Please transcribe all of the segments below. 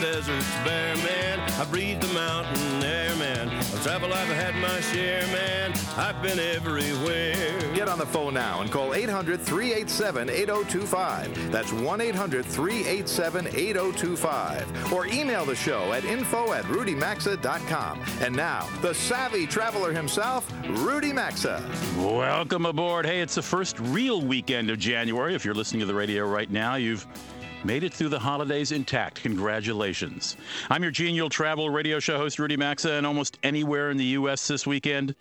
Across the deserts bare, man. I breathe the mountain air, man. Of travel, I've had my share, man. I've been everywhere. Get on the phone now and call 800 387 8025. That's 1 800 387 8025. Or email the show at info at rudymaxa.com. And now, the savvy traveler himself, Rudy Maxa. Welcome aboard. Hey, it's the first real weekend of January. If you're listening to the radio right now, you've made it through the holidays intact. Congratulations. I'm your genial travel radio show host, Rudy Maxa, and almost anywhere in the U.S. this weekend.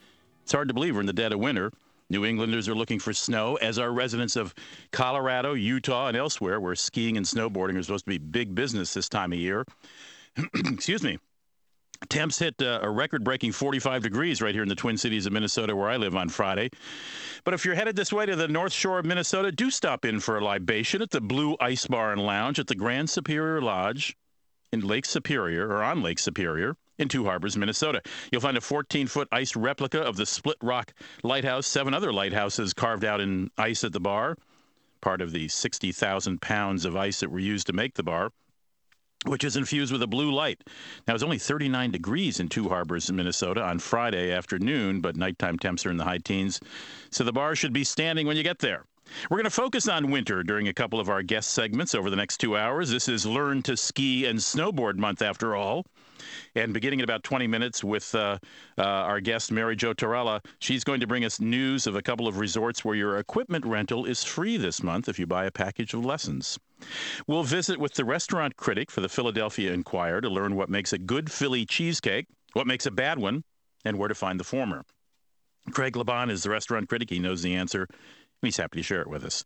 It's hard to believe we're in the dead of winter. New Englanders are looking for snow, as are residents of Colorado, Utah, and elsewhere, where skiing and snowboarding are supposed to be big business this time of year. Excuse me. Temps hit uh, a record breaking 45 degrees right here in the Twin Cities of Minnesota, where I live on Friday. But if you're headed this way to the North Shore of Minnesota, do stop in for a libation at the Blue Ice Bar and Lounge at the Grand Superior Lodge in Lake Superior, or on Lake Superior in Two Harbors, Minnesota. You'll find a 14 foot ice replica of the Split Rock Lighthouse, seven other lighthouses carved out in ice at the bar, part of the 60,000 pounds of ice that were used to make the bar which is infused with a blue light. Now, it's only 39 degrees in Two Harbors, Minnesota on Friday afternoon, but nighttime temps are in the high teens, so the bar should be standing when you get there. We're going to focus on winter during a couple of our guest segments over the next two hours. This is Learn to Ski and Snowboard Month, after all. And beginning in about 20 minutes with uh, uh, our guest, Mary Jo Tarallo, she's going to bring us news of a couple of resorts where your equipment rental is free this month if you buy a package of lessons. We'll visit with the restaurant critic for the Philadelphia Inquirer to learn what makes a good Philly cheesesteak, what makes a bad one, and where to find the former. Craig LaBan is the restaurant critic. He knows the answer. And he's happy to share it with us.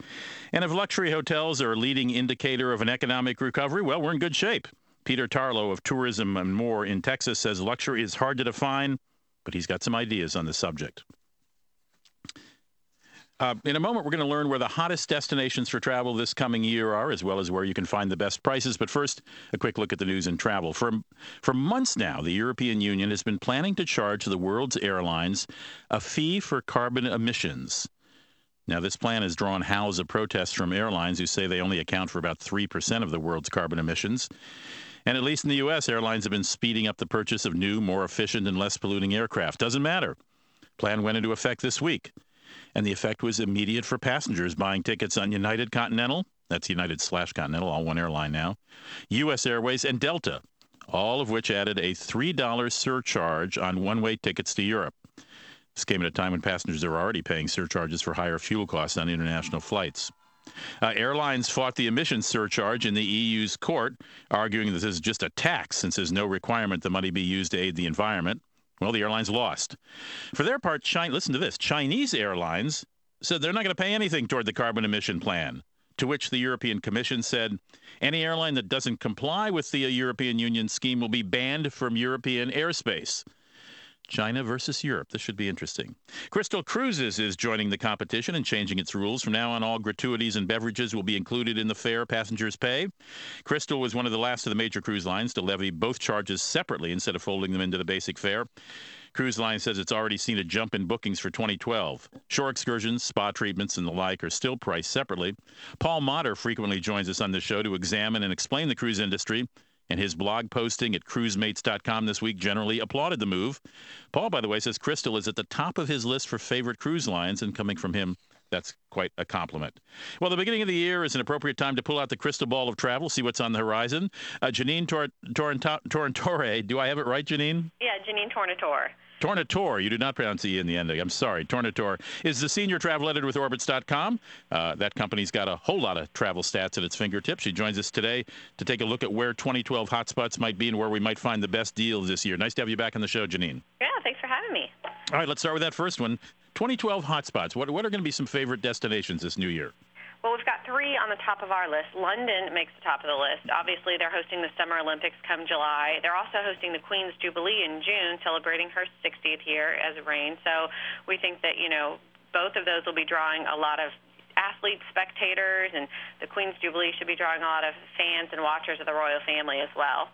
And if luxury hotels are a leading indicator of an economic recovery, well, we're in good shape. Peter Tarlow of Tourism and More in Texas says luxury is hard to define, but he's got some ideas on the subject. Uh, in a moment, we're going to learn where the hottest destinations for travel this coming year are, as well as where you can find the best prices. But first, a quick look at the news and travel. For, for months now, the European Union has been planning to charge the world's airlines a fee for carbon emissions. Now, this plan has drawn howls of protest from airlines who say they only account for about 3% of the world's carbon emissions. And at least in the U.S., airlines have been speeding up the purchase of new, more efficient, and less polluting aircraft. Doesn't matter. Plan went into effect this week. And the effect was immediate for passengers buying tickets on United Continental, that's United slash Continental, all one airline now, U.S. Airways, and Delta, all of which added a $3 surcharge on one way tickets to Europe. This came at a time when passengers are already paying surcharges for higher fuel costs on international flights. Uh, airlines fought the emissions surcharge in the EU's court, arguing that this is just a tax since there's no requirement the money be used to aid the environment. Well, the airlines lost. For their part, China, listen to this Chinese airlines said they're not going to pay anything toward the carbon emission plan. To which the European Commission said any airline that doesn't comply with the European Union scheme will be banned from European airspace. China versus Europe. This should be interesting. Crystal Cruises is joining the competition and changing its rules. From now on, all gratuities and beverages will be included in the fare passengers pay. Crystal was one of the last of the major cruise lines to levy both charges separately instead of folding them into the basic fare. Cruise Line says it's already seen a jump in bookings for 2012. Shore excursions, spa treatments, and the like are still priced separately. Paul Motter frequently joins us on the show to examine and explain the cruise industry and his blog posting at cruisemates.com this week generally applauded the move. Paul, by the way, says Crystal is at the top of his list for favorite cruise lines, and coming from him, that's quite a compliment. Well, the beginning of the year is an appropriate time to pull out the crystal ball of travel, see what's on the horizon. Uh, Janine Tor- Torrentore, do I have it right, Janine? Yeah, Janine Tornatore. Tornator, you do not pronounce the E in the end. I'm sorry. Tornator is the senior travel editor with Orbitz.com. Uh, that company's got a whole lot of travel stats at its fingertips. She joins us today to take a look at where 2012 hotspots might be and where we might find the best deals this year. Nice to have you back on the show, Janine. Yeah, thanks for having me. All right, let's start with that first one. 2012 hotspots. What, what are going to be some favorite destinations this new year? Well, we've got three on the top of our list. London makes the top of the list. Obviously, they're hosting the Summer Olympics come July. They're also hosting the Queen's Jubilee in June, celebrating her 60th year as a reign. So we think that, you know, both of those will be drawing a lot of athletes, spectators, and the Queen's Jubilee should be drawing a lot of fans and watchers of the royal family as well.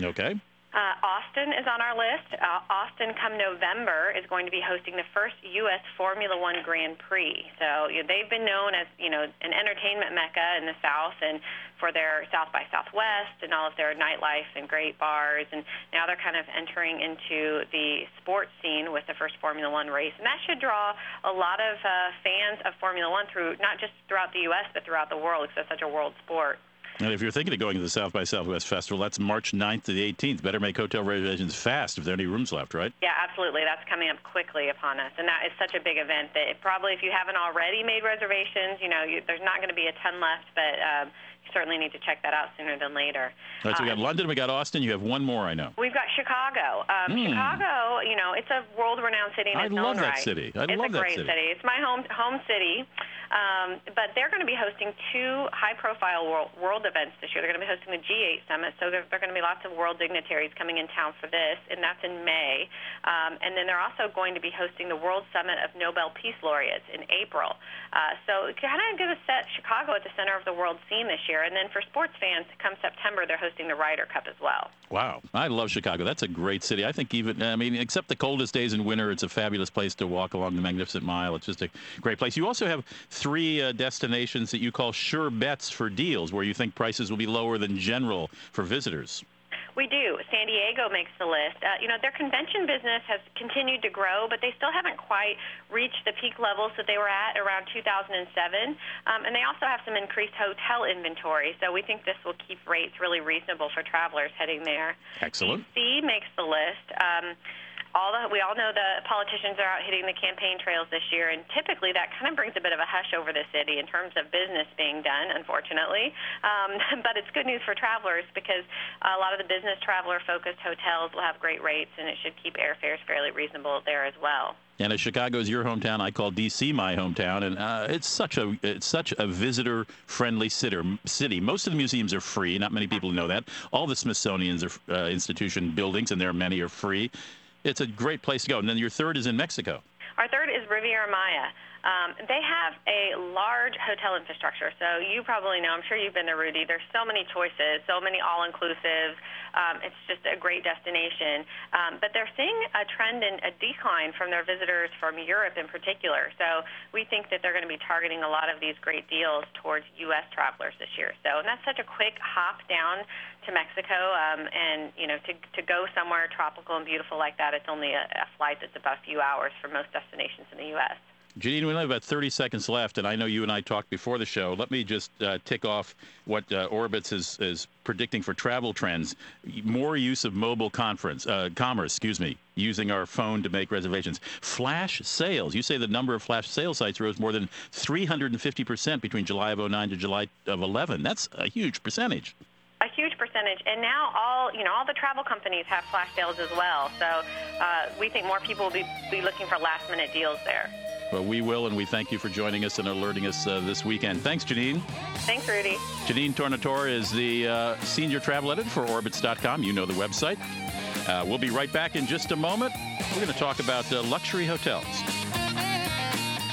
Okay. Uh, Austin is on our list. Uh, Austin, come November, is going to be hosting the first U.S. Formula One Grand Prix. So you know, they've been known as you know an entertainment mecca in the South, and for their South by Southwest and all of their nightlife and great bars, and now they're kind of entering into the sports scene with the first Formula One race, and that should draw a lot of uh, fans of Formula One through not just throughout the U.S. but throughout the world because it's such a world sport. And if you're thinking of going to the South by Southwest Festival, that's March 9th to the 18th. Better make hotel reservations fast if there are any rooms left, right? Yeah, absolutely. That's coming up quickly upon us. And that is such a big event that probably if you haven't already made reservations, you know, you, there's not going to be a ton left, but. Um, you certainly need to check that out sooner than later. All right, so we got uh, London, we got Austin. You have one more, I know. We've got Chicago. Um, mm. Chicago, you know, it's a world-renowned city in I its love own that right. city. I it's love that city. It's a great city. It's my home home city. Um, but they're going to be hosting two high-profile world, world events this year. They're going to be hosting the G8 summit, so there, are going to be lots of world dignitaries coming in town for this, and that's in May. Um, and then they're also going to be hosting the World Summit of Nobel Peace Laureates in April. Uh, so kind of going to set Chicago at the center of the world scene this year. And then for sports fans, come September, they're hosting the Ryder Cup as well. Wow, I love Chicago. That's a great city. I think even I mean, except the coldest days in winter, it's a fabulous place to walk along the Magnificent Mile. It's just a great place. You also have three uh, destinations that you call sure bets for deals, where you think prices will be lower than general for visitors. We do. San Diego makes the list. Uh, you know, their convention business has continued to grow, but they still haven't quite reached the peak levels that they were at around 2007. Um, and they also have some increased hotel inventory, so we think this will keep rates really reasonable for travelers heading there. Excellent. DC makes the list. Um, all the, we all know the politicians are out hitting the campaign trails this year, and typically that kind of brings a bit of a hush over the city in terms of business being done, unfortunately. Um, but it's good news for travelers because a lot of the business traveler-focused hotels will have great rates, and it should keep airfares fairly reasonable there as well. And as Chicago is your hometown, I call DC my hometown, and uh, it's such a it's such a visitor friendly city. Most of the museums are free. Not many people know that. All the Smithsonian's are, uh, institution buildings, and there are many are free it's a great place to go. And then your third is in Mexico. Our third is Riviera Maya. Um, they have a large hotel infrastructure. So you probably know, I'm sure you've been to Rudy. There's so many choices, so many all-inclusives. Um, it's just a great destination. Um, but they're seeing a trend in a decline from their visitors from Europe in particular. So we think that they're going to be targeting a lot of these great deals towards U.S. travelers this year. So and that's such a quick hop down to Mexico, um, and you know to to go somewhere tropical and beautiful like that, it's only a, a flight that's about a few hours for most destinations in the U.S. Janine, we only have about 30 seconds left, and I know you and I talked before the show. Let me just uh, tick off what uh, Orbitz is, is predicting for travel trends. More use of mobile conference uh, commerce, excuse me, using our phone to make reservations. Flash sales. You say the number of flash sales sites rose more than 350% between July of 09 to July of 11. That's a huge percentage percentage. And now all you know, all the travel companies have flash sales as well. So uh, we think more people will be, be looking for last minute deals there. Well, we will, and we thank you for joining us and alerting us uh, this weekend. Thanks, Janine. Thanks, Rudy. Janine Tornatore is the uh, senior travel editor for Orbitz.com. You know the website. Uh, we'll be right back in just a moment. We're going to talk about uh, luxury hotels.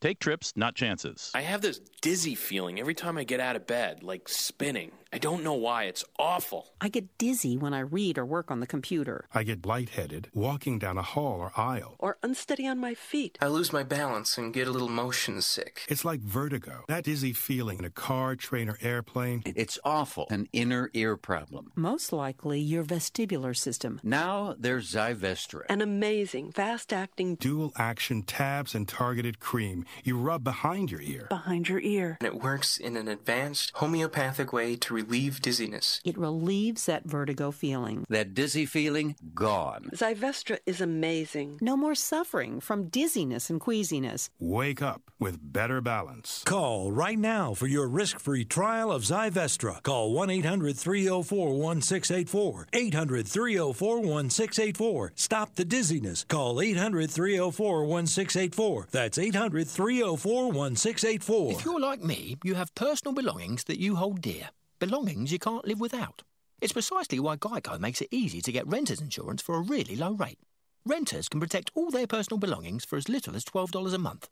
Take trips, not chances. I have this dizzy feeling every time I get out of bed, like spinning. I don't know why. It's awful. I get dizzy when I read or work on the computer. I get lightheaded walking down a hall or aisle. Or unsteady on my feet. I lose my balance and get a little motion sick. It's like vertigo. That dizzy feeling in a car, train, or airplane. It's awful. An inner ear problem. Most likely your vestibular system. Now there's Zyvestra. An amazing, fast acting, dual action tabs and targeted cream you rub behind your ear. Behind your ear. And it works in an advanced homeopathic way to relieve dizziness. It relieves that vertigo feeling. That dizzy feeling, gone. Zyvestra is amazing. No more suffering from dizziness and queasiness. Wake up with better balance. Call right now for your risk free trial of Zyvestra. Call 1 800 304 1684. 800 304 1684. Stop the dizziness. Call 800 304 1684. That's 800 304 1684. If you're like me, you have personal belongings that you hold dear. Belongings you can't live without. It's precisely why Geico makes it easy to get renter's insurance for a really low rate. Renters can protect all their personal belongings for as little as $12 a month.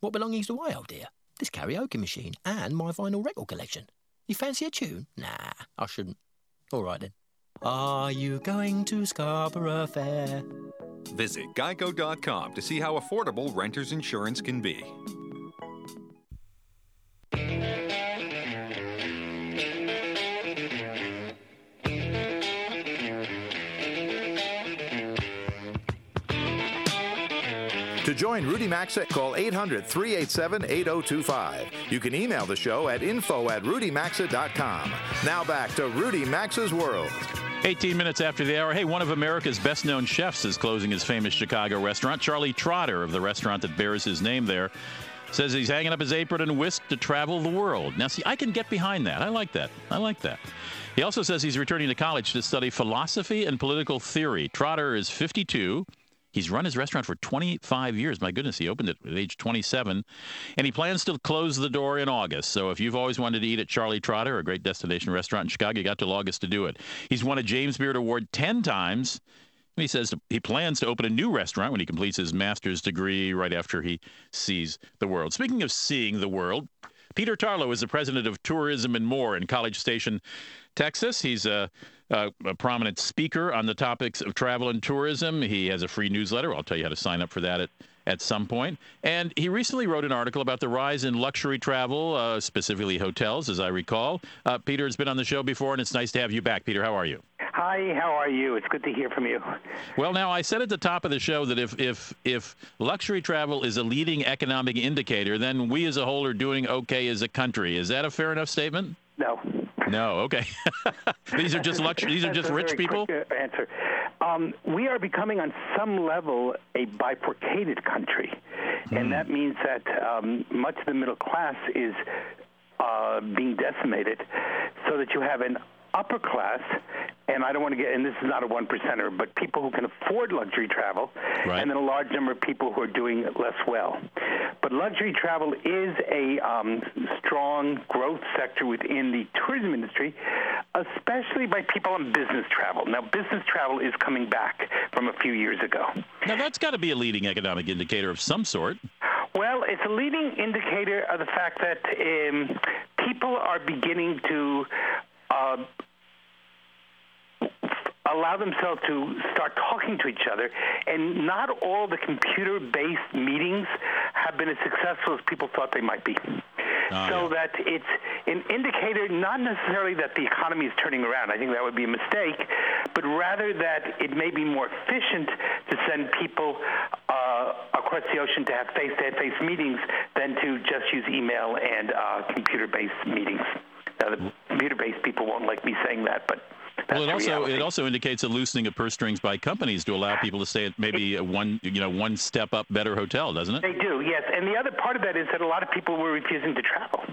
What belongings do I hold dear? This karaoke machine and my vinyl record collection. You fancy a tune? Nah, I shouldn't. All right then. Are you going to Scarborough Fair? Visit geico.com to see how affordable renter's insurance can be. To join Rudy Maxa, call 800 387 8025. You can email the show at info at rudymaxa.com. Now back to Rudy Maxa's World. 18 minutes after the hour. Hey, one of America's best known chefs is closing his famous Chicago restaurant. Charlie Trotter of the restaurant that bears his name there says he's hanging up his apron and whisk to travel the world. Now, see, I can get behind that. I like that. I like that. He also says he's returning to college to study philosophy and political theory. Trotter is 52. He's run his restaurant for 25 years. My goodness, he opened it at age 27. And he plans to close the door in August. So if you've always wanted to eat at Charlie Trotter, a great destination restaurant in Chicago, you got till August to do it. He's won a James Beard Award 10 times. And He says he plans to open a new restaurant when he completes his master's degree right after he sees the world. Speaking of seeing the world, Peter Tarlow is the president of Tourism and More in College Station, Texas. He's a, a, a, prominent speaker on the topics of travel and tourism. He has a free newsletter. I'll tell you how to sign up for that at, at some point. And he recently wrote an article about the rise in luxury travel, uh, specifically hotels, as I recall. Uh, Peter has been on the show before, and it's nice to have you back. Peter, how are you? Hi, how are you? It's good to hear from you. Well, now I said at the top of the show that if if if luxury travel is a leading economic indicator, then we as a whole are doing okay as a country. Is that a fair enough statement? No. Okay. these are just luxury. These are just rich people. Quick, uh, answer. Um, we are becoming, on some level, a bifurcated country, mm. and that means that um, much of the middle class is uh, being decimated, so that you have an upper class, and I don't want to get, and this is not a one percenter, but people who can afford luxury travel, right. and then a large number of people who are doing less well. But luxury travel is a um, strong growth sector within the tourism industry, especially by people on business travel. Now, business travel is coming back from a few years ago. Now, that's got to be a leading economic indicator of some sort. Well, it's a leading indicator of the fact that um, people are beginning to uh, allow themselves to start talking to each other. And not all the computer based meetings have been as successful as people thought they might be. Oh, so yeah. that it's an indicator not necessarily that the economy is turning around. I think that would be a mistake, but rather that it may be more efficient to send people uh, across the ocean to have face-to-face meetings than to just use email and uh, computer-based meetings. The computer-based people won't like me saying that, but well, it also it also indicates a loosening of purse strings by companies to allow people to stay at maybe a one you know one step up better hotel, doesn't it? They do, yes. And the other part of that is that a lot of people were refusing to travel.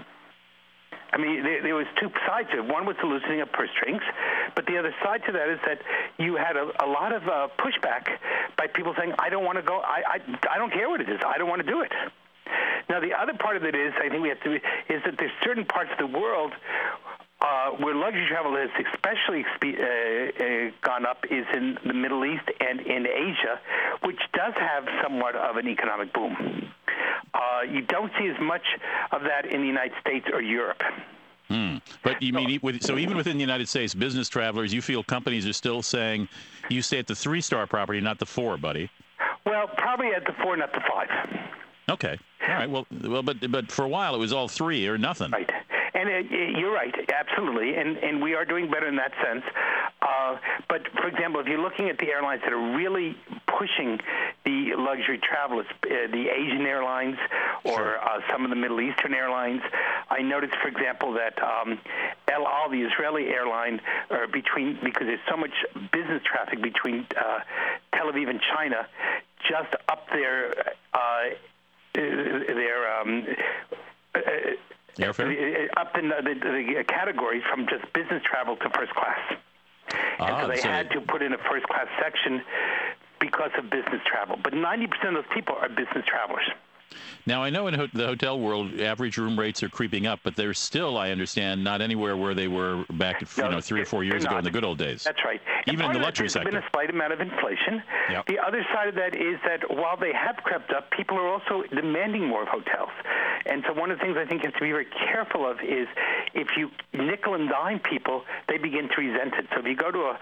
I mean, there, there was two sides to it. One was the loosening of purse strings, but the other side to that is that you had a, a lot of uh, pushback by people saying, "I don't want to go. I, I I don't care what it is. I don't want to do it." Now, the other part of it is, I think we have to, is that there's certain parts of the world uh, where luxury travel has especially expe- uh, uh, gone up is in the Middle East and in Asia, which does have somewhat of an economic boom. Uh, you don't see as much of that in the United States or Europe. Hmm. But you mean with, so even within the United States, business travelers, you feel companies are still saying you stay at the three star property, not the four, buddy. Well, probably at the four, not the five. Okay. All right. Well, well, but but for a while it was all three or nothing. Right. And uh, you're right, absolutely, and and we are doing better in that sense. Uh, but for example, if you're looking at the airlines that are really pushing the luxury travel, it's, uh, the Asian airlines or uh, some of the Middle Eastern airlines. I noticed, for example, that um, El Al, the Israeli airline, are between because there's so much business traffic between uh, Tel Aviv and China, just up their uh, their um, uh, Airfare? up in the, the, the categories from just business travel to first class. Ah, and so they so- had to put in a first class section because of business travel. But 90% of those people are business travelers. Now, I know in ho- the hotel world, average room rates are creeping up, but they're still, I understand, not anywhere where they were back, you know, three or four years ago in the good old days. That's right. Even in the luxury there's sector. been a slight amount of inflation. Yep. The other side of that is that while they have crept up, people are also demanding more of hotels. And so one of the things I think you have to be very careful of is if you nickel and dime people, they begin to resent it. So if you go to a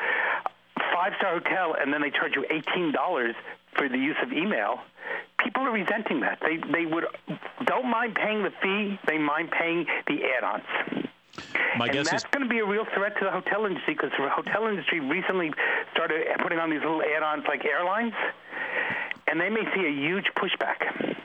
five-star hotel and then they charge you $18 for the use of email, people are resenting that. They they would don't mind paying the fee, they mind paying the add-ons. My and guess that's is going to be a real threat to the hotel industry because the hotel industry recently started putting on these little add-ons like airlines, and they may see a huge pushback.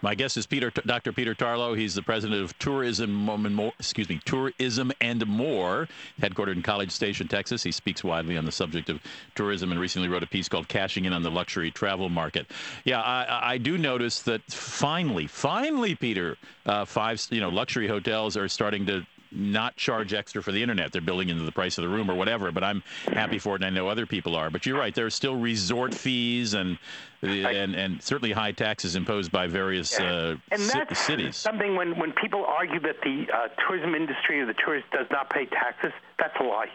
My guest is Peter, Dr. Peter Tarlow. He's the president of Tourism, and More, excuse me, Tourism and More, headquartered in College Station, Texas. He speaks widely on the subject of tourism and recently wrote a piece called "Cashing In on the Luxury Travel Market." Yeah, I, I do notice that finally, finally, Peter, uh, five, you know, luxury hotels are starting to not charge extra for the internet. They're building into the price of the room or whatever. But I'm happy for it, and I know other people are. But you're right. There are still resort fees and and and certainly high taxes imposed by various uh, And that's cities. something when, when people argue that the uh, tourism industry or the tourist does not pay taxes, that's a lie.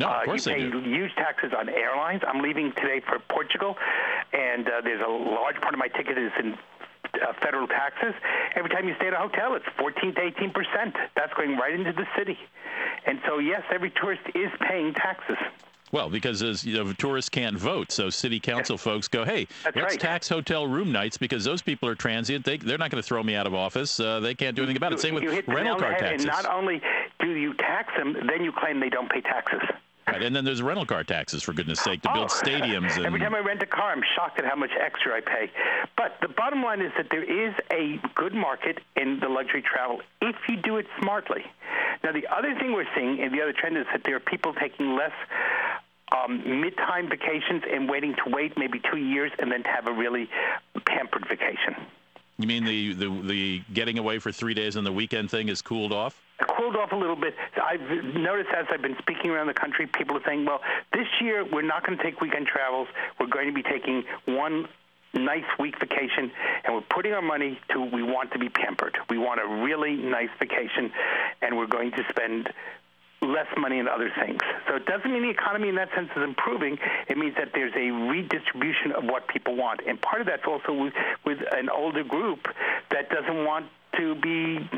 No, of uh, course you they pay do. huge taxes on airlines. I'm leaving today for Portugal, and uh, there's a large part of my ticket is in uh, federal taxes. Every time you stay at a hotel, it's 14 to 18 percent. That's going right into the city. And so, yes, every tourist is paying taxes. Well, because as you know, tourists can't vote, so city council folks go, "Hey, That's let's right. tax hotel room nights because those people are transient. They they're not going to throw me out of office. Uh, they can't do anything about it." Same with you hit rental car taxes. And not only do you tax them, then you claim they don't pay taxes. Right, and then there's rental car taxes for goodness sake to build Oh, stadiums and Every time I rent a car, I'm shocked at how much extra I pay. But the bottom line is that there is a good market in the luxury travel if you do it smartly. Now, the other thing we're seeing, and the other trend is that there are people taking less um, mid-time vacations and waiting to wait maybe two years and then to have a really pampered vacation. you mean the, the the getting away for three days on the weekend thing is cooled off? Cooled off a little bit. I've noticed as I've been speaking around the country, people are saying, well, this year we're not going to take weekend travels. We're going to be taking one nice week vacation, and we're putting our money to we want to be pampered. We want a really nice vacation, and we're going to spend less money on other things. So it doesn't mean the economy in that sense is improving. It means that there's a redistribution of what people want. And part of that's also with, with an older group that doesn't want to be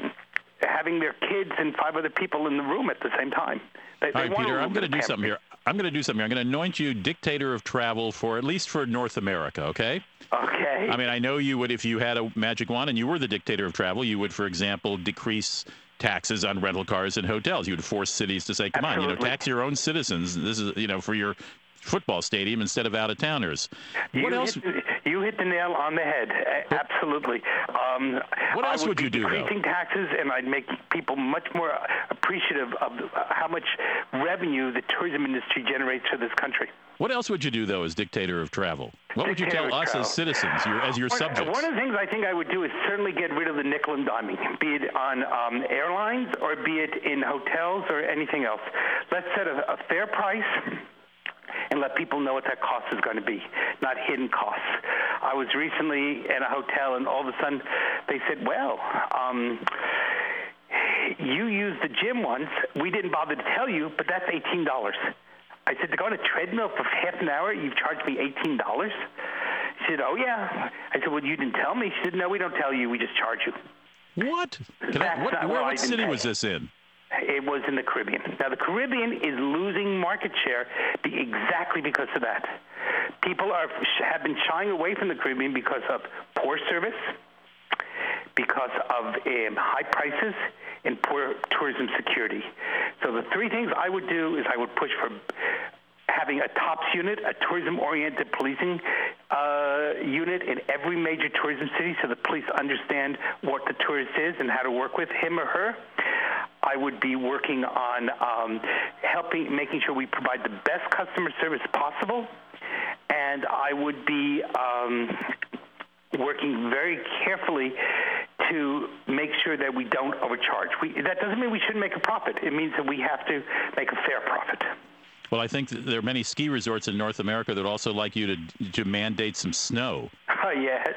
having their kids and five other people in the room at the same time. They, All they right, Peter, I'm going to do something here. I'm going to do something here. I'm going to anoint you dictator of travel for at least for North America, okay? Okay. I mean, I know you would if you had a magic wand and you were the dictator of travel, you would, for example, decrease taxes on rental cars and hotels. You would force cities to say, "Come on, you know, tax your own citizens. This is, you know, for your football stadium instead of out of towners." What you else? Hit, the- you hit the nail on the head. Absolutely. Um, What else would, would you do, though? Taxes, and I'd make people much more appreciative of how much revenue the tourism industry generates for this country. What else would you do though as dictator of travel? What would you tell us travel. as citizens, your, as your One- subjects? One of the things I think I would do is certainly get rid of the nickel and diming, be it on um, airlines or be it in hotels or anything else. Let's set a, a fair price and let people know what that cost is going to be, not hidden costs. I was recently in a hotel, and all of a sudden they said, "Well." Um, you used the gym once. We didn't bother to tell you, but that's eighteen dollars. I said to go on a treadmill for half an hour. You've charged me eighteen dollars. She said, "Oh yeah." I said, "Well, you didn't tell me." She said, "No, we don't tell you. We just charge you." What? I, what, where, what what city pay. was this in? It was in the Caribbean. Now, the Caribbean is losing market share exactly because of that. People are have been shying away from the Caribbean because of poor service, because of um, high prices, and poor tourism security. So the three things I would do is I would push for having a TOPS unit, a tourism-oriented policing uh, uh, unit in every major tourism city so the police understand what the tourist is and how to work with him or her. I would be working on um, helping, making sure we provide the best customer service possible, and I would be um, working very carefully to make sure that we don't overcharge. We, that doesn't mean we shouldn't make a profit. It means that we have to make a fair profit. Well, I think there are many ski resorts in North America that also like you to to mandate some snow. Oh yes.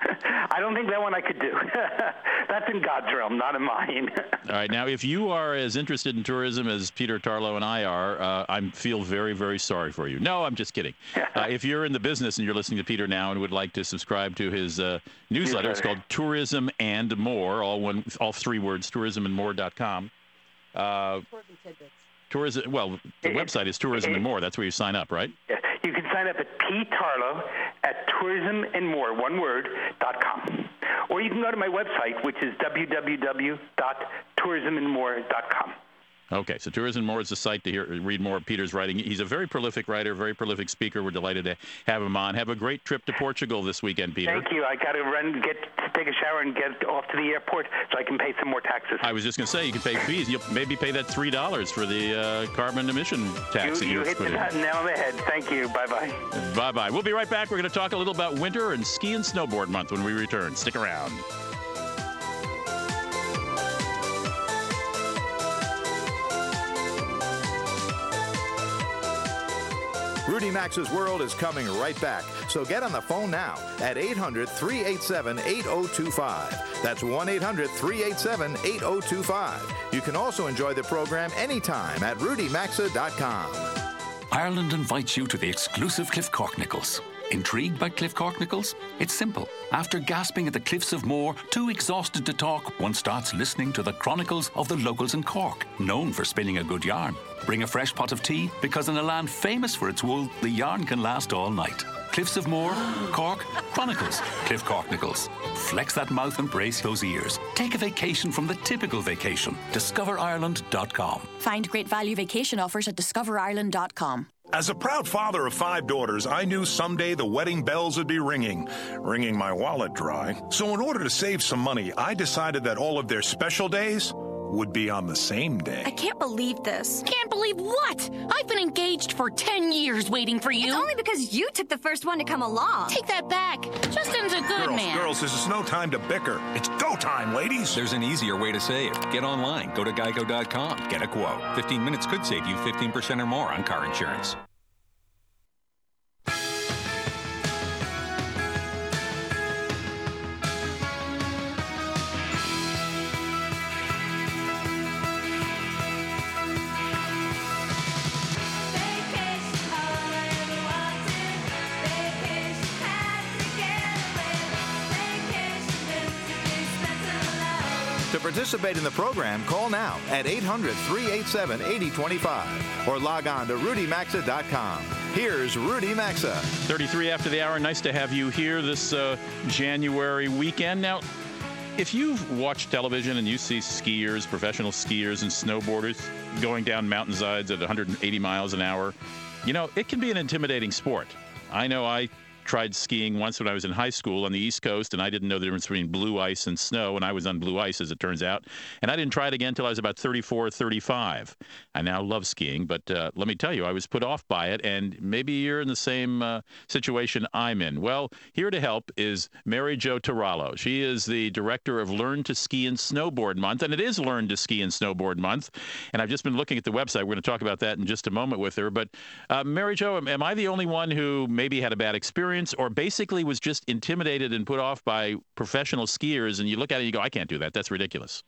I don't think that one I could do. That's in God's realm, not in mine. All right. Now, if you are as interested in tourism as Peter Tarlow and I are, uh, I feel very, very sorry for you. No, I'm just kidding. Uh, if you're in the business and you're listening to Peter now and would like to subscribe to his uh, newsletter, it's called Tourism and More, all one, all three words, tourismandmore.com. Uh, tourism. Well, the website is Tourism and More. That's where you sign up, right? You can sign up at ptarlow at tourismandmore, one word, dot com. Or you can go to my website, which is www.tourismandmore.com. Okay, so Tourism More is the site to hear, read more of Peter's writing. He's a very prolific writer, very prolific speaker. We're delighted to have him on. Have a great trip to Portugal this weekend, Peter. Thank you. I got to run, get take a shower, and get off to the airport so I can pay some more taxes. I was just going to say you can pay fees. You'll maybe pay that three dollars for the uh, carbon emission tax. You, that you hit the nail on the head. Thank you. Bye bye. Bye bye. We'll be right back. We're going to talk a little about winter and ski and snowboard month when we return. Stick around. Rudy Maxa's World is coming right back. So get on the phone now at 800 387 8025. That's 1 800 387 8025. You can also enjoy the program anytime at rudymaxa.com. Ireland invites you to the exclusive Cliff Corknickles. Intrigued by Cliff Corknickles? It's simple. After gasping at the cliffs of Moher, too exhausted to talk, one starts listening to the chronicles of the locals in Cork, known for spinning a good yarn. Bring a fresh pot of tea, because in a land famous for its wool, the yarn can last all night. Cliffs of Moher, Cork, Chronicles, Cliff Corknickles. Flex that mouth and brace those ears. Take a vacation from the typical vacation. DiscoverIreland.com. Find great value vacation offers at discoverireland.com. As a proud father of five daughters, I knew someday the wedding bells would be ringing, wringing my wallet dry. So, in order to save some money, I decided that all of their special days would be on the same day. I can't believe this. Can't believe what? I've been engaged for 10 years waiting for you. It's only because you took the first one to come along. Take that back. Justin's a good girls, man. Girls, this is no time to bicker. It's go time, ladies. There's an easier way to save. Get online. Go to geico.com. Get a quote. 15 minutes could save you 15% or more on car insurance. Participate in the program, call now at 800 387 8025 or log on to rudymaxa.com. Here's Rudy Maxa. 33 after the hour. Nice to have you here this uh, January weekend. Now, if you've watched television and you see skiers, professional skiers, and snowboarders going down mountainsides at 180 miles an hour, you know, it can be an intimidating sport. I know I tried skiing once when I was in high school on the East Coast, and I didn't know the difference between blue ice and snow, and I was on blue ice, as it turns out. And I didn't try it again until I was about 34, 35. I now love skiing, but uh, let me tell you, I was put off by it, and maybe you're in the same uh, situation I'm in. Well, here to help is Mary Jo Tarallo. She is the director of Learn to Ski and Snowboard Month, and it is Learn to Ski and Snowboard Month. And I've just been looking at the website. We're going to talk about that in just a moment with her. But uh, Mary Jo, am, am I the only one who maybe had a bad experience or basically was just intimidated and put off by professional skiers? And you look at it and you go, I can't do that. That's ridiculous.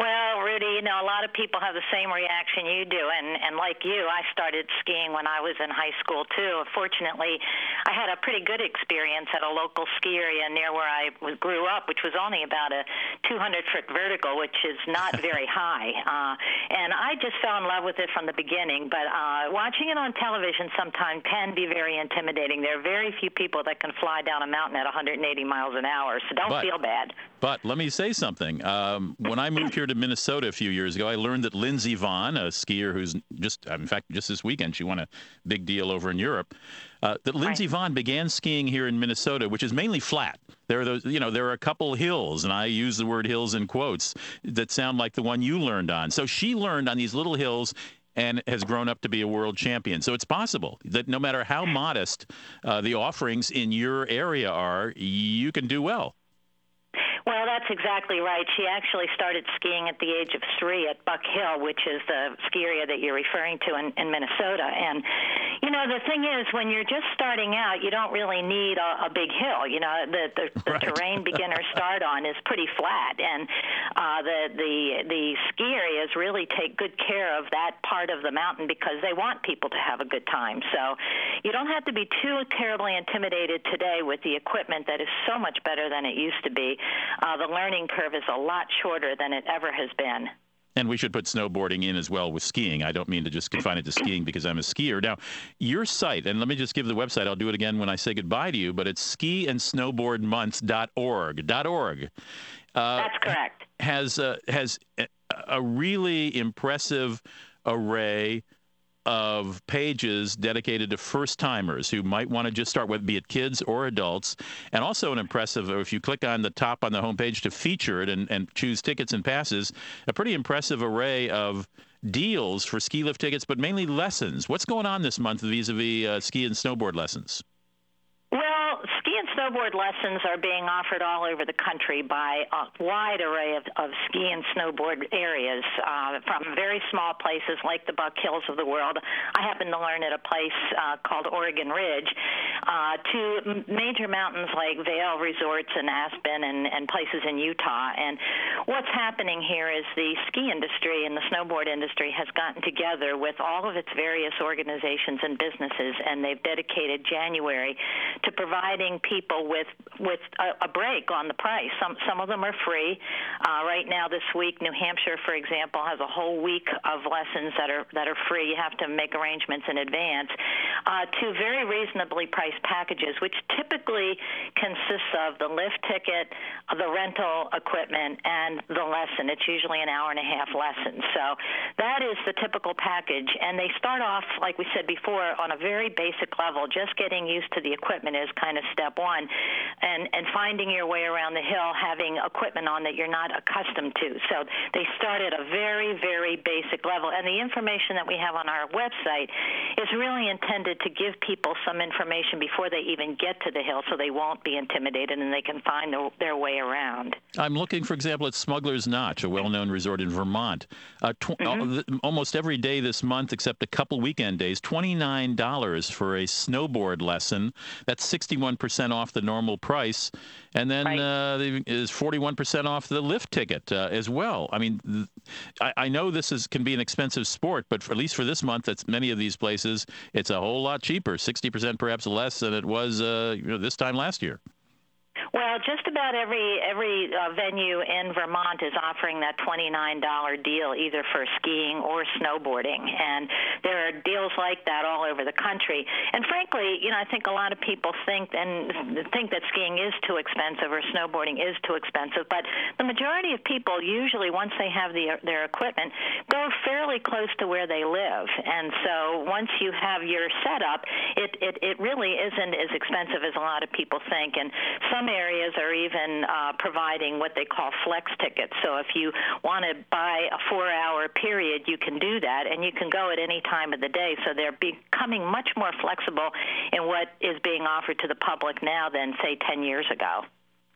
Well, Rudy, you know, a lot of people have the same reaction you do. And, and like you, I started skiing when I was in high school, too. Fortunately, I had a pretty good experience at a local ski area near where I grew up, which was only about a 200 foot vertical, which is not very high. Uh, and I just fell in love with it from the beginning. But uh, watching it on television sometimes can be very intimidating. There are very few people that can fly down a mountain at 180 miles an hour, so don't but, feel bad. But let me say something. Um, when I moved here to Minnesota a few years ago, I learned that Lindsey Vonn, a skier who's just, in fact, just this weekend, she won a big deal over in Europe. Uh, that Lindsey Vonn began skiing here in Minnesota, which is mainly flat. There are those, you know, there are a couple hills, and I use the word hills in quotes that sound like the one you learned on. So she learned on these little hills and has grown up to be a world champion. So it's possible that no matter how modest uh, the offerings in your area are, you can do well. Well, that's exactly right. She actually started skiing at the age of three at Buck Hill, which is the ski area that you're referring to in, in Minnesota. And, you know, the thing is, when you're just starting out, you don't really need a, a big hill. You know, the, the, the right. terrain beginners start on is pretty flat. And uh, the, the, the ski areas really take good care of that part of the mountain because they want people to have a good time. So you don't have to be too terribly intimidated today with the equipment that is so much better than it used to be uh, the learning curve is a lot shorter than it ever has been. And we should put snowboarding in as well with skiing. I don't mean to just confine it to skiing because I'm a skier. Now, your site, and let me just give the website. I'll do it again when I say goodbye to you, but it's skiandsnowboardmonth.org. .org. Uh, That's correct. Has uh, has a really impressive array of pages dedicated to first timers who might want to just start with, be it kids or adults, and also an impressive, if you click on the top on the homepage to feature it and, and choose tickets and passes, a pretty impressive array of deals for ski lift tickets, but mainly lessons. What's going on this month vis a vis ski and snowboard lessons? Well, ski and snowboard lessons are being offered all over the country by a wide array of, of ski and snowboard areas, uh, from very small places like the Buck Hills of the world. I happen to learn at a place uh, called Oregon Ridge, uh, to major mountains like Vail Resorts and Aspen and, and places in Utah. And what's happening here is the ski industry and the snowboard industry has gotten together with all of its various organizations and businesses, and they've dedicated January to providing people with with a, a break on the price. Some some of them are free. Uh, right now, this week, New Hampshire, for example, has a whole week of lessons that are that are free. You have to make arrangements in advance. Uh, to very reasonably priced packages, which typically consists of the lift ticket, the rental equipment, and the lesson. It's usually an hour and a half lesson. So that is the typical package, and they start off, like we said before, on a very basic level, just getting used to the equipment equipment is kind of step one, and and finding your way around the hill, having equipment on that you're not accustomed to. So they start at a very very basic level, and the information that we have on our website is really intended to give people some information before they even get to the hill, so they won't be intimidated and they can find the, their way around. I'm looking, for example, at Smuggler's Notch, a well-known resort in Vermont. Uh, tw- mm-hmm. almost every day this month, except a couple weekend days, twenty-nine dollars for a snowboard lesson. That's that's 61% off the normal price. And then right. uh, is 41% off the lift ticket uh, as well. I mean, th- I, I, know this is can be an expensive sport, but for, at least for this month, at many of these places, it's a whole lot cheaper, 60% perhaps less than it was uh, you know, this time last year. Well, just about every every uh, venue in Vermont is offering that $29 deal either for skiing or snowboarding, and there are deals like that all over the country. And frankly, you know, I think a lot of people think and think that skiing is too expensive or snowboarding is too expensive, but the majority of people usually once they have the, their equipment go fairly close to where they live. And so once you have your setup, it it, it really isn't as expensive as a lot of people think. And some areas are even uh, providing what they call flex tickets. So if you want to buy a four-hour period, you can do that, and you can go at any time of the day. So they're becoming much more flexible in what is being offered to the public now than, say, 10 years ago.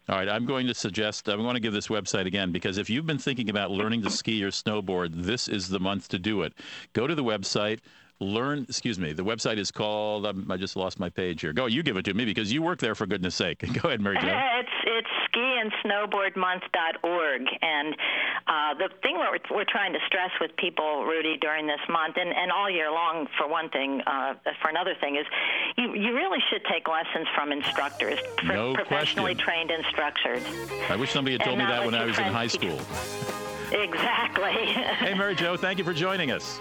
All right, I'm going to suggest, I'm going to give this website again because if you've been thinking about learning to ski or snowboard, this is the month to do it. Go to the website, learn excuse me the website is called um, i just lost my page here. Go you give it to me because you work there for goodness sake. Go ahead mary jo. It's it's skiandsnowboardmonth.org and uh, the thing we're, we're trying to stress with people rudy during this month and, and all year long for one thing uh, for another thing is you, you really should take lessons from instructors no professionally question. trained instructors. I wish somebody had told me that when i was in high school. Exactly. Hey mary jo thank you for joining us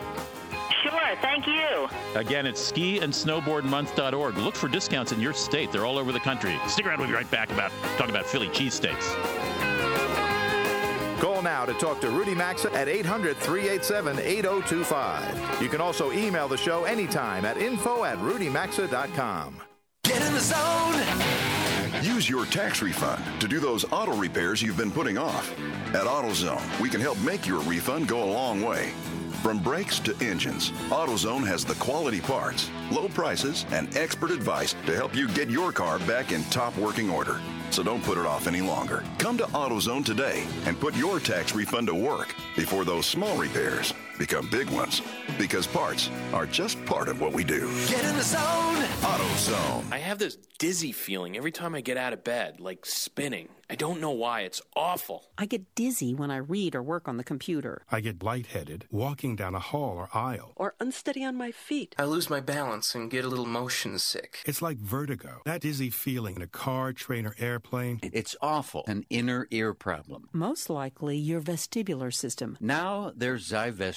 Sure, thank you. Again, it's skiandsnowboardmonth.org. Look for discounts in your state. They're all over the country. Stick around. We'll be right back about talk about Philly cheesesteaks. Call now to talk to Rudy Maxa at 800 387 8025. You can also email the show anytime at info at rudymaxa.com. Get in the zone! Use your tax refund to do those auto repairs you've been putting off. At AutoZone, we can help make your refund go a long way. From brakes to engines, AutoZone has the quality parts, low prices, and expert advice to help you get your car back in top working order. So don't put it off any longer. Come to AutoZone today and put your tax refund to work before those small repairs become big ones. Because parts are just part of what we do. Get in the zone! AutoZone. I have this dizzy feeling every time I get out of bed, like spinning. I don't know why. It's awful. I get dizzy when I read or work on the computer. I get lightheaded walking down a hall or aisle. Or unsteady on my feet. I lose my balance and get a little motion sick. It's like vertigo. That dizzy feeling in a car, train, or airplane. It's awful. An inner ear problem. Most likely your vestibular system. Now there's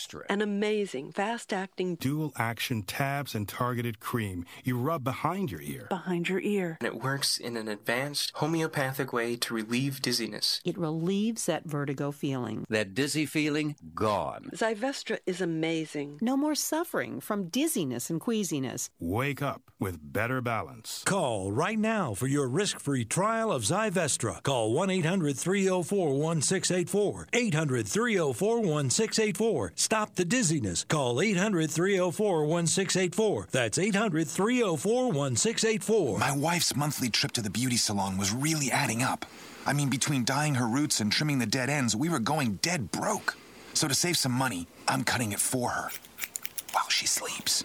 Zyvestra. An amazing, fast acting, dual action tabs and targeted cream you rub behind your ear. Behind your ear. And it works in an advanced homeopathic way to relieve dizziness. It relieves that vertigo feeling. That dizzy feeling, gone. Zyvestra is amazing. No more suffering from dizziness and queasiness. Wake up with better balance. Call right now for your risk free trial of Zyvestra. Call 1 800 304 1684. 800 304 1684. Stop the dizziness. Call 800 304 1684. That's 800 304 1684. My wife's monthly trip to the beauty salon was really adding up. I mean, between dyeing her roots and trimming the dead ends, we were going dead broke. So to save some money, I'm cutting it for her while she sleeps.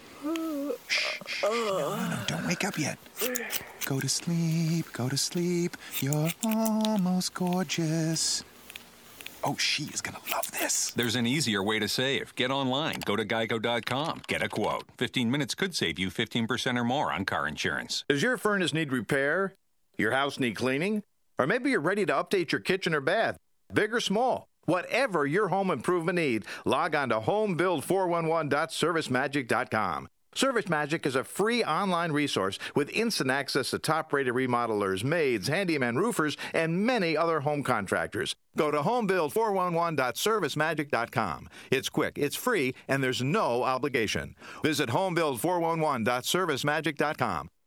Shh, shh. No, no, no, don't wake up yet. Go to sleep, go to sleep. You're almost gorgeous. Oh, she is going to love this. There's an easier way to save. Get online. Go to geico.com. Get a quote. 15 minutes could save you 15% or more on car insurance. Does your furnace need repair? Your house need cleaning? Or maybe you're ready to update your kitchen or bath, big or small. Whatever your home improvement need, log on to homebuild411.servicemagic.com. Service Magic is a free online resource with instant access to top rated remodelers, maids, handyman roofers, and many other home contractors. Go to homebuild411.servicemagic.com. It's quick, it's free, and there's no obligation. Visit homebuild411.servicemagic.com.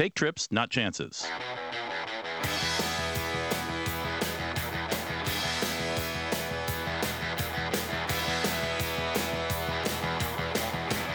Take trips, not chances.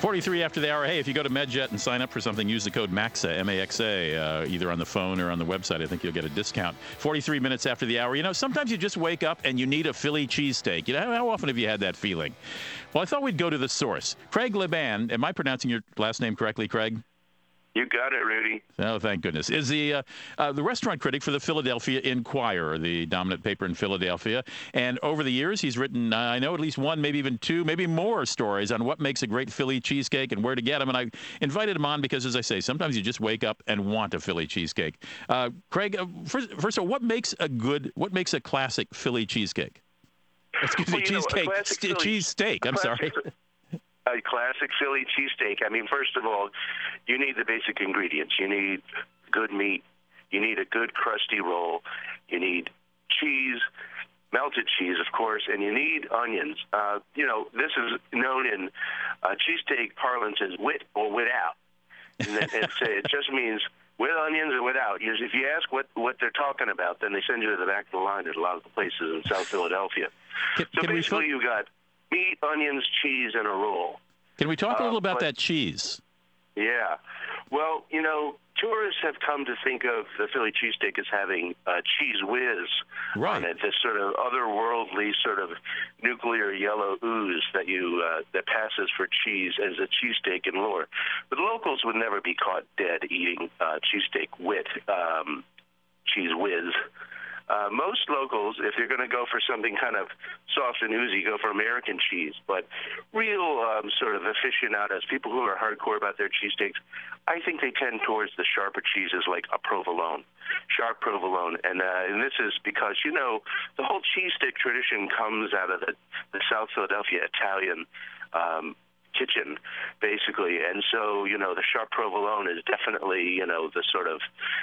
43 after the hour. Hey, if you go to MedJet and sign up for something, use the code MAXA, M A X A, uh, either on the phone or on the website. I think you'll get a discount. 43 minutes after the hour. You know, sometimes you just wake up and you need a Philly cheesesteak. You know, how often have you had that feeling? Well, I thought we'd go to the source. Craig LaBan, am I pronouncing your last name correctly, Craig? You got it, Rudy. Oh, thank goodness. Is the uh, uh, the restaurant critic for the Philadelphia Inquirer, the dominant paper in Philadelphia. And over the years, he's written, uh, I know, at least one, maybe even two, maybe more stories on what makes a great Philly cheesecake and where to get them. And I invited him on because, as I say, sometimes you just wake up and want a Philly cheesecake. Uh, Craig, uh, first, first of all, what makes a good, what makes a classic Philly cheesecake? Excuse well, me, cheesecake, know, st- cheesesteak. I'm sorry. A classic Philly cheesesteak. I mean, first of all, you need the basic ingredients. You need good meat. You need a good crusty roll. You need cheese, melted cheese, of course, and you need onions. Uh, you know, this is known in uh, cheesesteak parlance as wit or without. And it, it's, it just means with onions or without. If you ask what, what they're talking about, then they send you to the back of the line at a lot of the places in South Philadelphia. Can, so can basically, you got meat, onions, cheese, and a roll. Can we talk a little Uh, about but- that cheese? Yeah. Well, you know, tourists have come to think of the Philly cheesesteak as having uh, Cheez Whiz right. on it, this sort of otherworldly sort of nuclear yellow ooze that you uh, that passes for cheese as a cheesesteak in lore. But locals would never be caught dead eating uh, cheesesteak with um, Cheez Whiz. Uh, most locals, if you're going to go for something kind of soft and oozy, go for American cheese. But real um, sort of aficionados, people who are hardcore about their cheesesteaks, I think they tend towards the sharper cheeses like a provolone, sharp provolone. And, uh, and this is because, you know, the whole cheesesteak tradition comes out of the, the South Philadelphia Italian um, kitchen, basically. And so, you know, the sharp provolone is definitely, you know, the sort of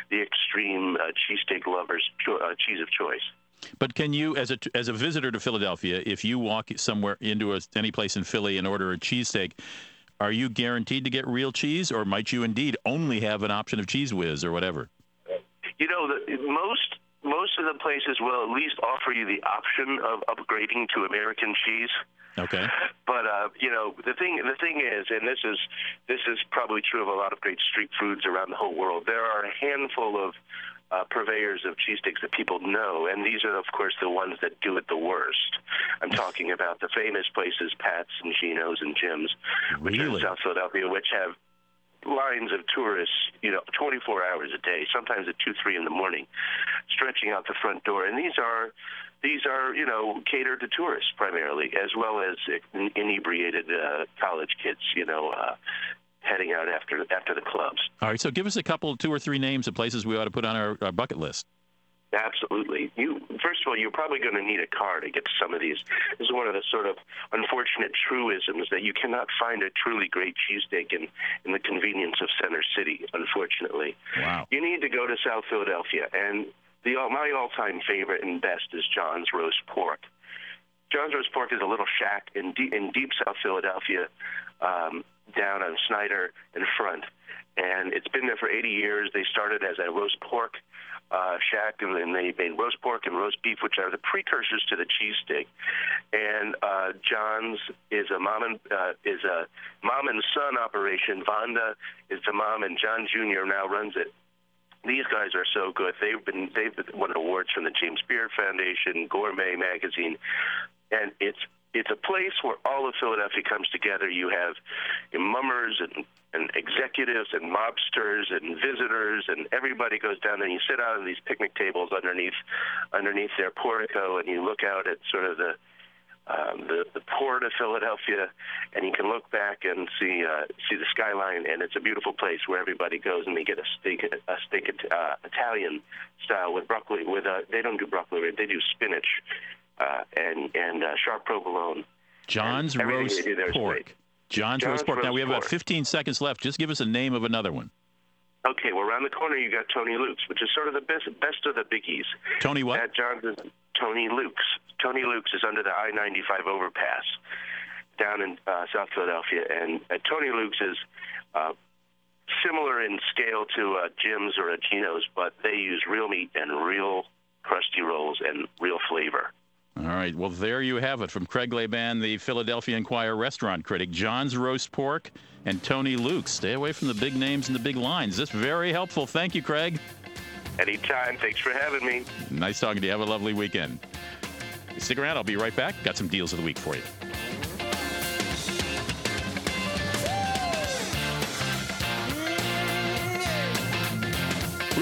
the extreme uh, cheesesteak lovers' cho- uh, cheese of choice. But can you, as a as a visitor to Philadelphia, if you walk somewhere into a, any place in Philly and order a cheesesteak, are you guaranteed to get real cheese, or might you indeed only have an option of Cheez Whiz or whatever? You know, the, most most of the places will at least offer you the option of upgrading to American cheese. Okay. But uh, you know, the thing the thing is, and this is this is probably true of a lot of great street foods around the whole world. There are a handful of uh, purveyors of cheesesteaks that people know, and these are, of course, the ones that do it the worst. I'm talking about the famous places, Pat's and Gino's and Jim's, which are in South Philadelphia, which have lines of tourists, you know, 24 hours a day, sometimes at two, three in the morning, stretching out the front door. And these are these are, you know, catered to tourists primarily, as well as inebriated uh, college kids, you know, uh, heading out after after the clubs. All right. So give us a couple, two or three names of places we ought to put on our, our bucket list. Absolutely. You first of all, you're probably going to need a car to get to some of these. This is one of the sort of unfortunate truisms that you cannot find a truly great cheesesteak in in the convenience of Center City. Unfortunately, wow. you need to go to South Philadelphia, and the my all-time favorite and best is John's Roast Pork. John's Roast Pork is a little shack in deep, in deep South Philadelphia, um, down on Snyder and Front, and it's been there for 80 years. They started as a roast pork uh, shack, and they made roast pork and roast beef, which are the precursors to the cheesesteak. And uh, John's is a mom and uh, is a mom and son operation. Vonda is the mom, and John Jr. now runs it. These guys are so good. They've been they've won awards from the James Beard Foundation, Gourmet Magazine, and it's it's a place where all of Philadelphia comes together. You have mummers and, and executives and mobsters and visitors, and everybody goes down there. And you sit out on these picnic tables underneath underneath their portico, and you look out at sort of the um, the, the port of Philadelphia, and you can look back and see uh, see the skyline, and it's a beautiful place where everybody goes and they get a steak a steak uh, Italian style with broccoli. With uh, they don't do broccoli, they do spinach uh, and and uh, sharp provolone. John's roast pork. great. John's, John's pork. Now we have about 15 seconds left. Just give us a name of another one. Okay, well, around the corner you got Tony Luke's, which is sort of the best best of the biggies. Tony what? At John's is Tony Luke's. Tony Luke's is under the I-95 overpass down in uh, South Philadelphia, and uh, Tony Luke's is uh, similar in scale to uh, Jim's or a Gino's, but they use real meat and real crusty rolls and real flavor. All right. Well, there you have it from Craig LaBan, the Philadelphia Inquirer restaurant critic. John's roast pork and Tony Luke. Stay away from the big names and the big lines. This is very helpful. Thank you, Craig. Anytime. Thanks for having me. Nice talking to you. Have a lovely weekend. Stick around. I'll be right back. Got some deals of the week for you.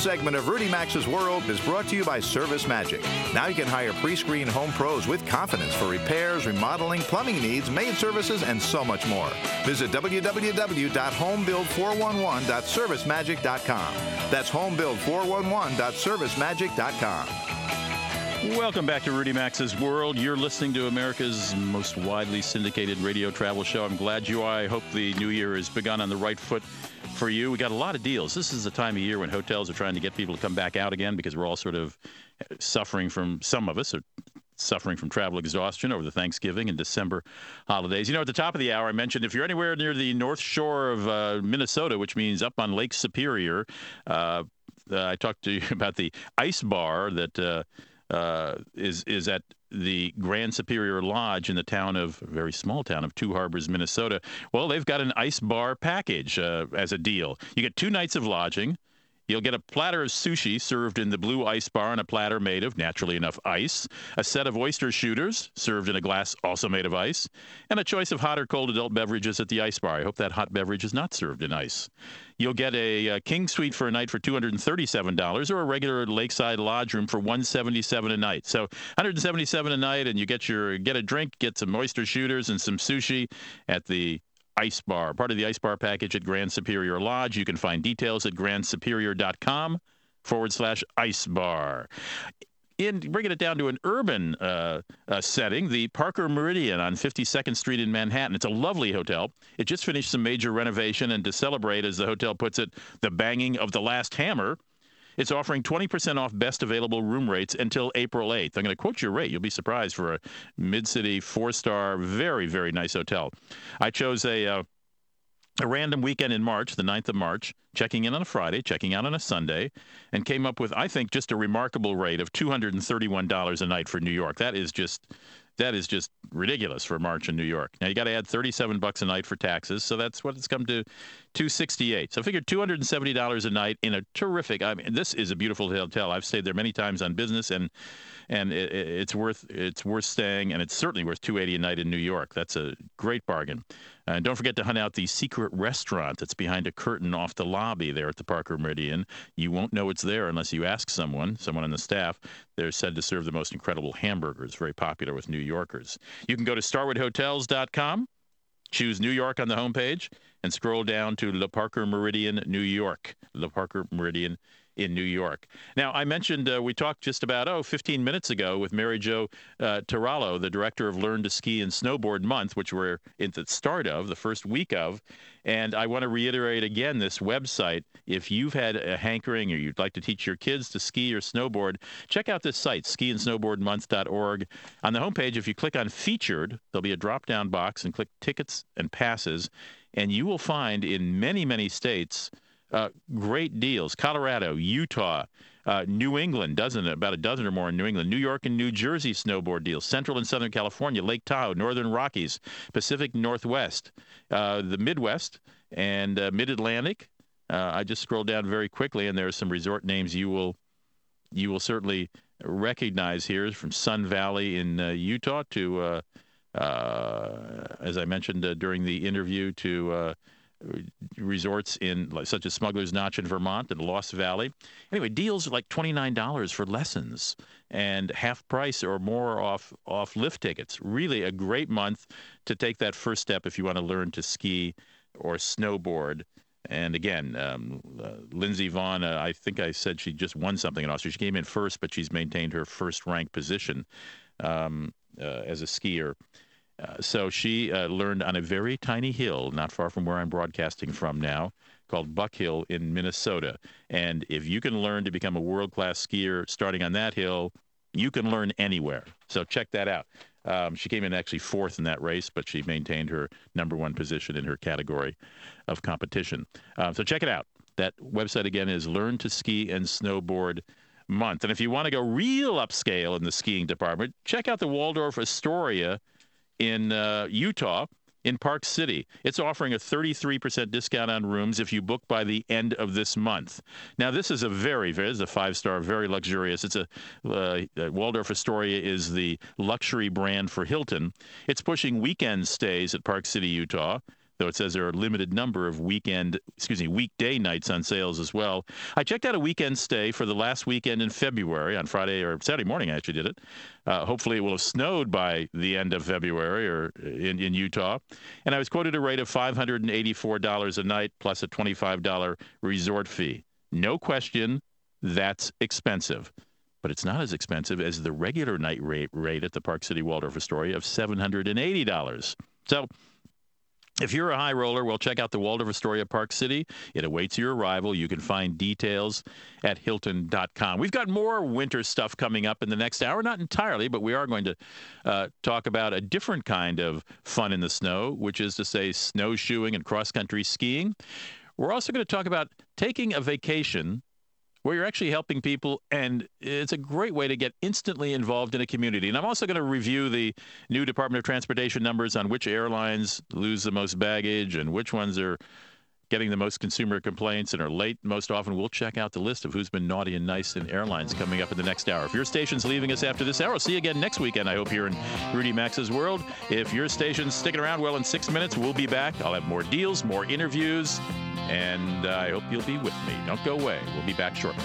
Segment of Rudy Maxa's World is brought to you by Service Magic. Now you can hire pre-screened home pros with confidence for repairs, remodeling, plumbing needs, maid services, and so much more. Visit www.homebuild411.servicemagic.com. That's homebuild411.servicemagic.com. Welcome back to Rudy Maxa's World. You're listening to America's most widely syndicated radio travel show. I'm glad you are. I hope the new year has begun on the right foot for you. We got a lot of deals. This is the time of year when hotels are trying to get people to come back out again because we're all sort of suffering from some of us are suffering from travel exhaustion over the Thanksgiving and December holidays. You know, at the top of the hour, I mentioned if you're anywhere near the north shore of uh, Minnesota, which means up on Lake Superior, uh, uh I talked to you about the ice bar that uh, is is at the Grand Superior Lodge in the town of a very small town of Two Harbors, Minnesota. Well, they've got an ice bar package uh, as a deal. You get two nights of lodging. You'll get a platter of sushi served in the blue ice bar on a platter made of naturally enough ice, a set of oyster shooters served in a glass also made of ice, and a choice of hot or cold adult beverages at the ice bar. I hope that hot beverage is not served in ice. You'll get a, a king suite for a night for $237 or a regular lakeside lodge room for 177 a night. So 177 a night and you get your get a drink, get some oyster shooters and some sushi at the Ice Bar, part of the Ice Bar package at Grand Superior Lodge. You can find details at grandsuperior.com forward slash ice bar. In bringing it down to an urban uh, uh, setting, the Parker Meridien on 52nd Street in Manhattan. It's a lovely hotel. It just finished some major renovation, and to celebrate, as the hotel puts it, the banging of the last hammer, it's offering 20% off best available room rates until April 8th. I'm going to quote your rate. You'll be surprised for a mid city, four star, very, very nice hotel. I chose a. Uh, a random weekend in March, the 9th of March, checking in on a Friday, checking out on a Sunday, and came up with, I think, just a remarkable rate of $231 a night for New York. That is just that is just ridiculous for March in New York. Now you got to add 37 bucks a night for taxes, so that's what it's come to 268. So figure $270 a night in a terrific. I mean, this is a beautiful hotel. I've stayed there many times on business, and and it, it's worth it's worth staying, and it's certainly worth 280 a night in New York. That's a great bargain. And don't forget to hunt out the secret restaurant that's behind a curtain off the lobby there at the Parker Meridien. You won't know it's there unless you ask someone, someone on the staff. They're said to serve the most incredible hamburgers, very popular with New Yorkers. You can go to starwoodhotels.com, choose New York on the homepage, and scroll down to Le Parker Meridien, New York. Le Parker Meridien in New York. Now, I mentioned uh, we talked just about, oh, 15 minutes ago with Mary Jo uh, Tarallo, the director of Learn to Ski and Snowboard Month, which we're at the start of, the first week of. And I want to reiterate again this website. If you've had a hankering or you'd like to teach your kids to ski or snowboard, check out this site, skiandsnowboardmonth.org. On the homepage, if you click on featured, there'll be a drop down box and click tickets and passes. And you will find in many, many states, uh, great deals. Colorado, Utah, uh, New England, dozen about a dozen or more in New England, New York and New Jersey snowboard deals, Central and Southern California, Lake Tahoe, Northern Rockies, Pacific Northwest, uh, the Midwest, and uh, Mid Atlantic. Uh, I just scrolled down very quickly, and there are some resort names you will you will certainly recognize here, from Sun Valley in uh, Utah to, as I mentioned during the interview, to resorts in such as Smuggler's Notch in Vermont and Lost Valley. Anyway, deals like twenty nine dollars for lessons and half price or more off off lift tickets. Really a great month to take that first step if you want to learn to ski or snowboard. And again, um, uh, Lindsey Vonn, uh, I think I said she just won something in Austria. She came in first, but she's maintained her first rank position um, uh, as a skier. Uh, so she uh, learned on a very tiny hill, not far from where I'm broadcasting from now, called Buck Hill in Minnesota. And if you can learn to become a world class skier starting on that hill, you can learn anywhere. So check that out. Um, she came in actually fourth in that race, but she maintained her number one position in her category of competition. Uh, so check it out. That website again is Learn to Ski and Snowboard Month. And if you want to go real upscale in the skiing department, check out the Waldorf Astoria in uh, Utah in Park City. It's offering a 33% discount on rooms if you book by the end of this month. Now, this is a very, very, a five star, very luxurious. It's a, uh, uh, Waldorf Astoria is the luxury brand for Hilton. It's pushing weekend stays at Park City, Utah though it says there are a limited number of weekend, excuse me, weekday nights on sales as well. I checked out a weekend stay for the last weekend in February on Friday or Saturday morning. I actually did it. Uh, hopefully, it will have snowed by the end of February or in, in Utah. And I was quoted a rate of $584 a night plus a $25 resort fee. No question, that's expensive but it's not as expensive as the regular night rate, rate at the Park City Waldorf Astoria of $780. So If you're a high roller, well, check out the Waldorf Astoria Park City. It awaits your arrival. You can find details at Hilton.com. We've got more winter stuff coming up in the next hour. Not entirely, but we are going to uh, talk about a different kind of fun in the snow, which is to say, snowshoeing and cross country skiing. We're also going to talk about taking a vacation where you're actually helping people, and it's a great way to get instantly involved in a community. And I'm also going to review the new Department of Transportation numbers on which airlines lose the most baggage and which ones are getting the most consumer complaints and are late most often. We'll check out the list of who's been naughty and nice in airlines coming up in the next hour. If your station's leaving us after this hour, see you again next weekend, I hope, here in Rudy Maxa's World. If your station's sticking around, well, in six minutes, we'll be back. I'll have more deals, more interviews, and uh, I hope you'll be with me. Don't go away. We'll be back shortly.